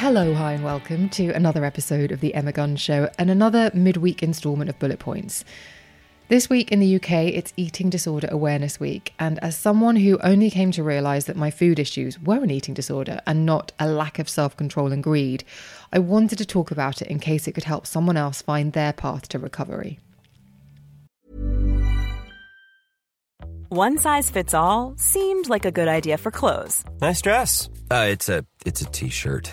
Hello, hi, and welcome to another episode of The Emma Gunn Show and another midweek instalment of Bullet Points. This week in the UK, it's Eating Disorder Awareness Week, and as someone who only came to realise that my food issues were an eating disorder and not a lack of self control and greed, I wanted to talk about it in case it could help someone else find their path to recovery. One size fits all seemed like a good idea for clothes Nice dress. Uh, it's a it's a t-shirt.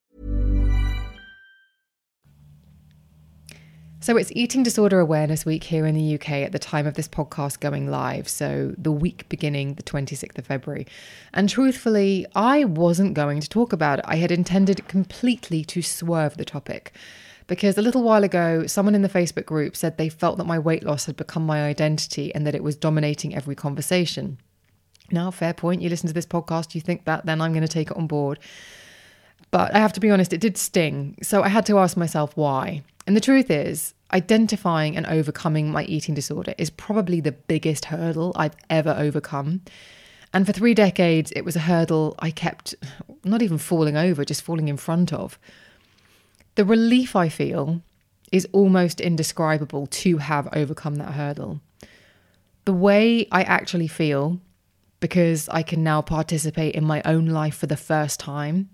So it's Eating Disorder Awareness Week here in the UK at the time of this podcast going live. So the week beginning the 26th of February. And truthfully, I wasn't going to talk about it. I had intended completely to swerve the topic. Because a little while ago, someone in the Facebook group said they felt that my weight loss had become my identity and that it was dominating every conversation. Now, fair point. You listen to this podcast, you think that, then I'm going to take it on board. But I have to be honest, it did sting. So I had to ask myself why. And the truth is, identifying and overcoming my eating disorder is probably the biggest hurdle I've ever overcome. And for three decades, it was a hurdle I kept not even falling over, just falling in front of. The relief I feel is almost indescribable to have overcome that hurdle. The way I actually feel, because I can now participate in my own life for the first time,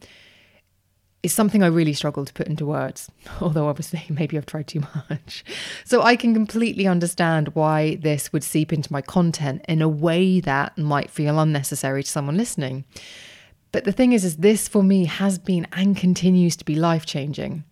is something I really struggle to put into words, although obviously maybe I've tried too much. So I can completely understand why this would seep into my content in a way that might feel unnecessary to someone listening. But the thing is, is this for me has been and continues to be life changing.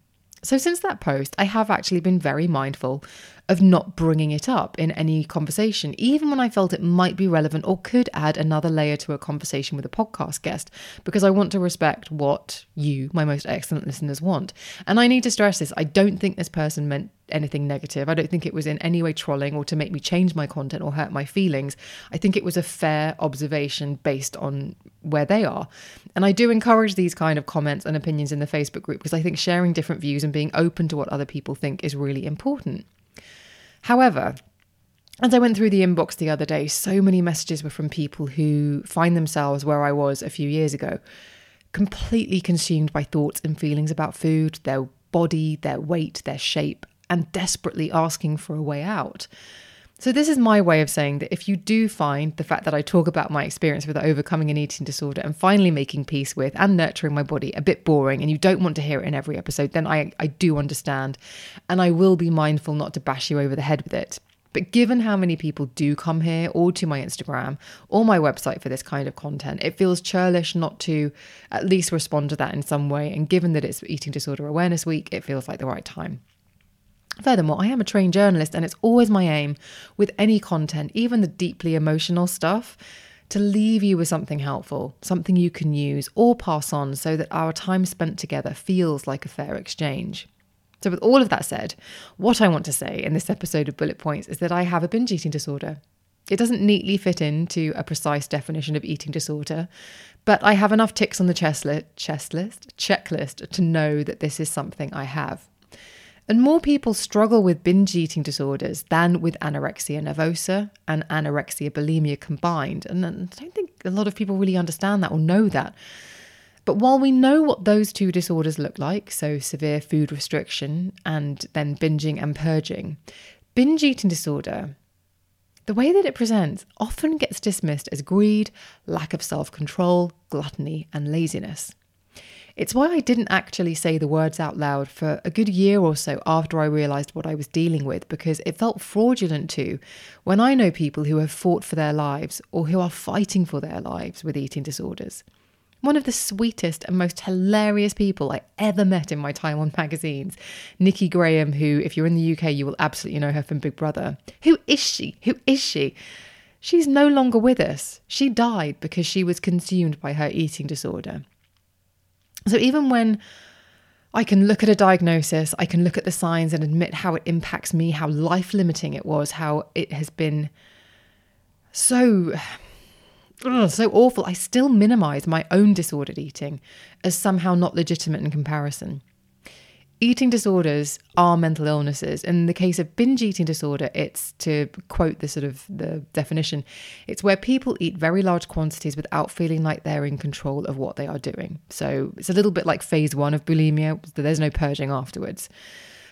So since that post, I have actually been very mindful of not bringing it up in any conversation, even when I felt it might be relevant or could add another layer to a conversation with a podcast guest, because I want to respect what you, my most excellent listeners, want. And I need to stress this I don't think this person meant anything negative. I don't think it was in any way trolling or to make me change my content or hurt my feelings. I think it was a fair observation based on where they are. And I do encourage these kind of comments and opinions in the Facebook group because I think sharing different views and being open to what other people think is really important. However, as I went through the inbox the other day, so many messages were from people who find themselves where I was a few years ago, completely consumed by thoughts and feelings about food, their body, their weight, their shape, and desperately asking for a way out. So, this is my way of saying that if you do find the fact that I talk about my experience with overcoming an eating disorder and finally making peace with and nurturing my body a bit boring and you don't want to hear it in every episode, then I, I do understand. And I will be mindful not to bash you over the head with it. But given how many people do come here or to my Instagram or my website for this kind of content, it feels churlish not to at least respond to that in some way. And given that it's Eating Disorder Awareness Week, it feels like the right time. Furthermore, I am a trained journalist, and it's always my aim with any content, even the deeply emotional stuff, to leave you with something helpful, something you can use or pass on so that our time spent together feels like a fair exchange. So, with all of that said, what I want to say in this episode of Bullet Points is that I have a binge eating disorder. It doesn't neatly fit into a precise definition of eating disorder, but I have enough ticks on the chest list, chest list, checklist to know that this is something I have. And more people struggle with binge eating disorders than with anorexia nervosa and anorexia bulimia combined. And I don't think a lot of people really understand that or know that. But while we know what those two disorders look like, so severe food restriction and then binging and purging, binge eating disorder, the way that it presents often gets dismissed as greed, lack of self control, gluttony, and laziness. It's why I didn't actually say the words out loud for a good year or so after I realised what I was dealing with because it felt fraudulent to when I know people who have fought for their lives or who are fighting for their lives with eating disorders. One of the sweetest and most hilarious people I ever met in my time on magazines, Nikki Graham, who, if you're in the UK, you will absolutely know her from Big Brother. Who is she? Who is she? She's no longer with us. She died because she was consumed by her eating disorder. So even when I can look at a diagnosis, I can look at the signs and admit how it impacts me, how life limiting it was, how it has been so so awful. I still minimize my own disordered eating as somehow not legitimate in comparison. Eating disorders are mental illnesses. In the case of binge eating disorder, it's to quote the sort of the definition, it's where people eat very large quantities without feeling like they're in control of what they are doing. So it's a little bit like phase one of bulimia, there's no purging afterwards.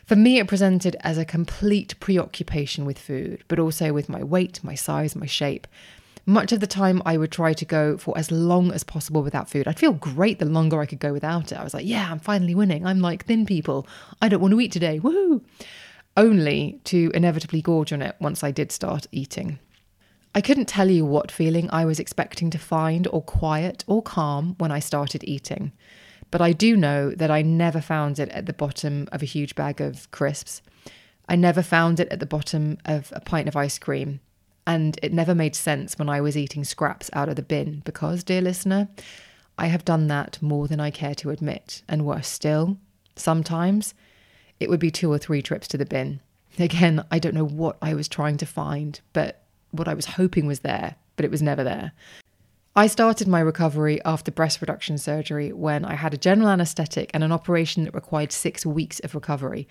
For me, it presented as a complete preoccupation with food, but also with my weight, my size, my shape. Much of the time, I would try to go for as long as possible without food. I'd feel great the longer I could go without it. I was like, yeah, I'm finally winning. I'm like thin people. I don't want to eat today. Woo! Only to inevitably gorge on it once I did start eating. I couldn't tell you what feeling I was expecting to find, or quiet, or calm when I started eating. But I do know that I never found it at the bottom of a huge bag of crisps. I never found it at the bottom of a pint of ice cream. And it never made sense when I was eating scraps out of the bin because, dear listener, I have done that more than I care to admit. And worse still, sometimes it would be two or three trips to the bin. Again, I don't know what I was trying to find, but what I was hoping was there, but it was never there. I started my recovery after breast reduction surgery when I had a general anaesthetic and an operation that required six weeks of recovery,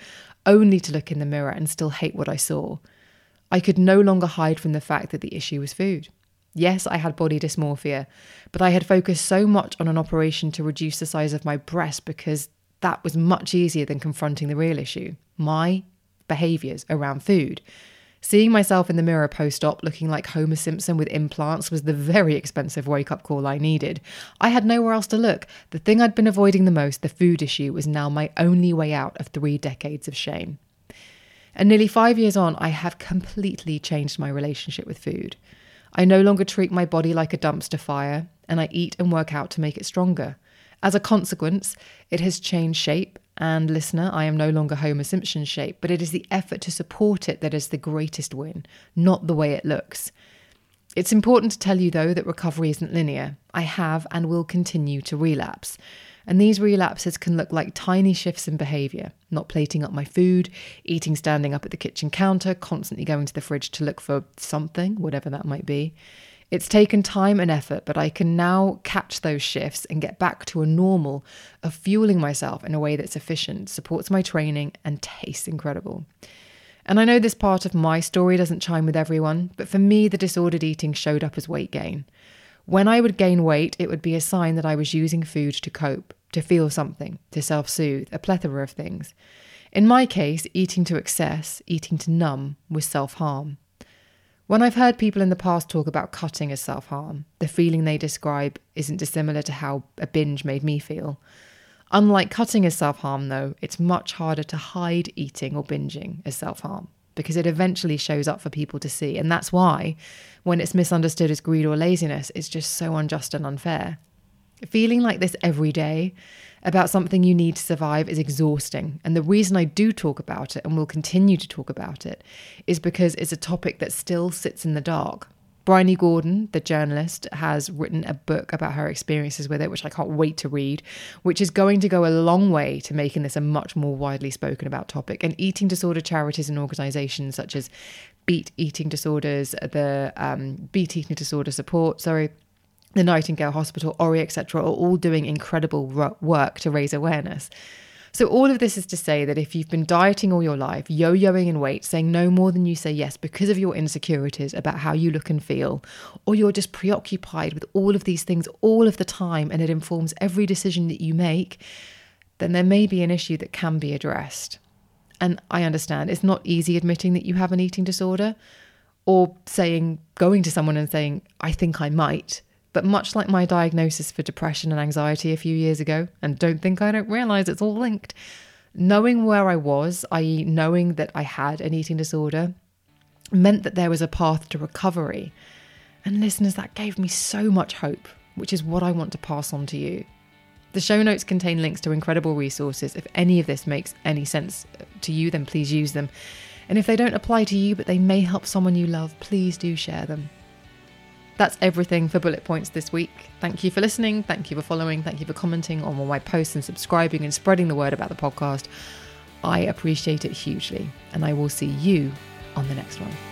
only to look in the mirror and still hate what I saw. I could no longer hide from the fact that the issue was food. Yes, I had body dysmorphia, but I had focused so much on an operation to reduce the size of my breast because that was much easier than confronting the real issue my behaviours around food. Seeing myself in the mirror post op looking like Homer Simpson with implants was the very expensive wake up call I needed. I had nowhere else to look. The thing I'd been avoiding the most, the food issue, was now my only way out of three decades of shame. And nearly five years on, I have completely changed my relationship with food. I no longer treat my body like a dumpster fire, and I eat and work out to make it stronger. As a consequence, it has changed shape, and listener, I am no longer Homer Simpson shape, but it is the effort to support it that is the greatest win, not the way it looks. It's important to tell you, though, that recovery isn't linear. I have and will continue to relapse. And these relapses can look like tiny shifts in behaviour not plating up my food, eating standing up at the kitchen counter, constantly going to the fridge to look for something, whatever that might be. It's taken time and effort, but I can now catch those shifts and get back to a normal of fueling myself in a way that's efficient, supports my training, and tastes incredible. And I know this part of my story doesn't chime with everyone, but for me, the disordered eating showed up as weight gain. When I would gain weight, it would be a sign that I was using food to cope, to feel something, to self soothe, a plethora of things. In my case, eating to excess, eating to numb, was self harm. When I've heard people in the past talk about cutting as self harm, the feeling they describe isn't dissimilar to how a binge made me feel. Unlike cutting as self harm, though, it's much harder to hide eating or binging as self harm because it eventually shows up for people to see. And that's why, when it's misunderstood as greed or laziness, it's just so unjust and unfair. Feeling like this every day about something you need to survive is exhausting. And the reason I do talk about it and will continue to talk about it is because it's a topic that still sits in the dark. Bryony Gordon, the journalist, has written a book about her experiences with it, which I can't wait to read, which is going to go a long way to making this a much more widely spoken about topic. And eating disorder charities and organizations such as Beat Eating Disorders, the um, Beat Eating Disorder Support, sorry, the Nightingale Hospital, Orri, etc., are all doing incredible work to raise awareness. So, all of this is to say that if you've been dieting all your life, yo yoing in weight, saying no more than you say yes because of your insecurities about how you look and feel, or you're just preoccupied with all of these things all of the time and it informs every decision that you make, then there may be an issue that can be addressed. And I understand it's not easy admitting that you have an eating disorder or saying, going to someone and saying, I think I might, But much like my diagnosis for depression and anxiety a few years ago, and don't think I don't realize it's all linked, knowing where I was, i.e., knowing that I had an eating disorder, meant that there was a path to recovery. And listeners, that gave me so much hope, which is what I want to pass on to you. The show notes contain links to incredible resources. If any of this makes any sense uh, to you, then please use them. And if they don't apply to you, but they may help someone you love, please do share them. That's everything for Bullet Points this week. Thank you for listening. Thank you for following. Thank you for commenting on all my posts and subscribing and spreading the word about the podcast. I appreciate it hugely. And I will see you on the next one.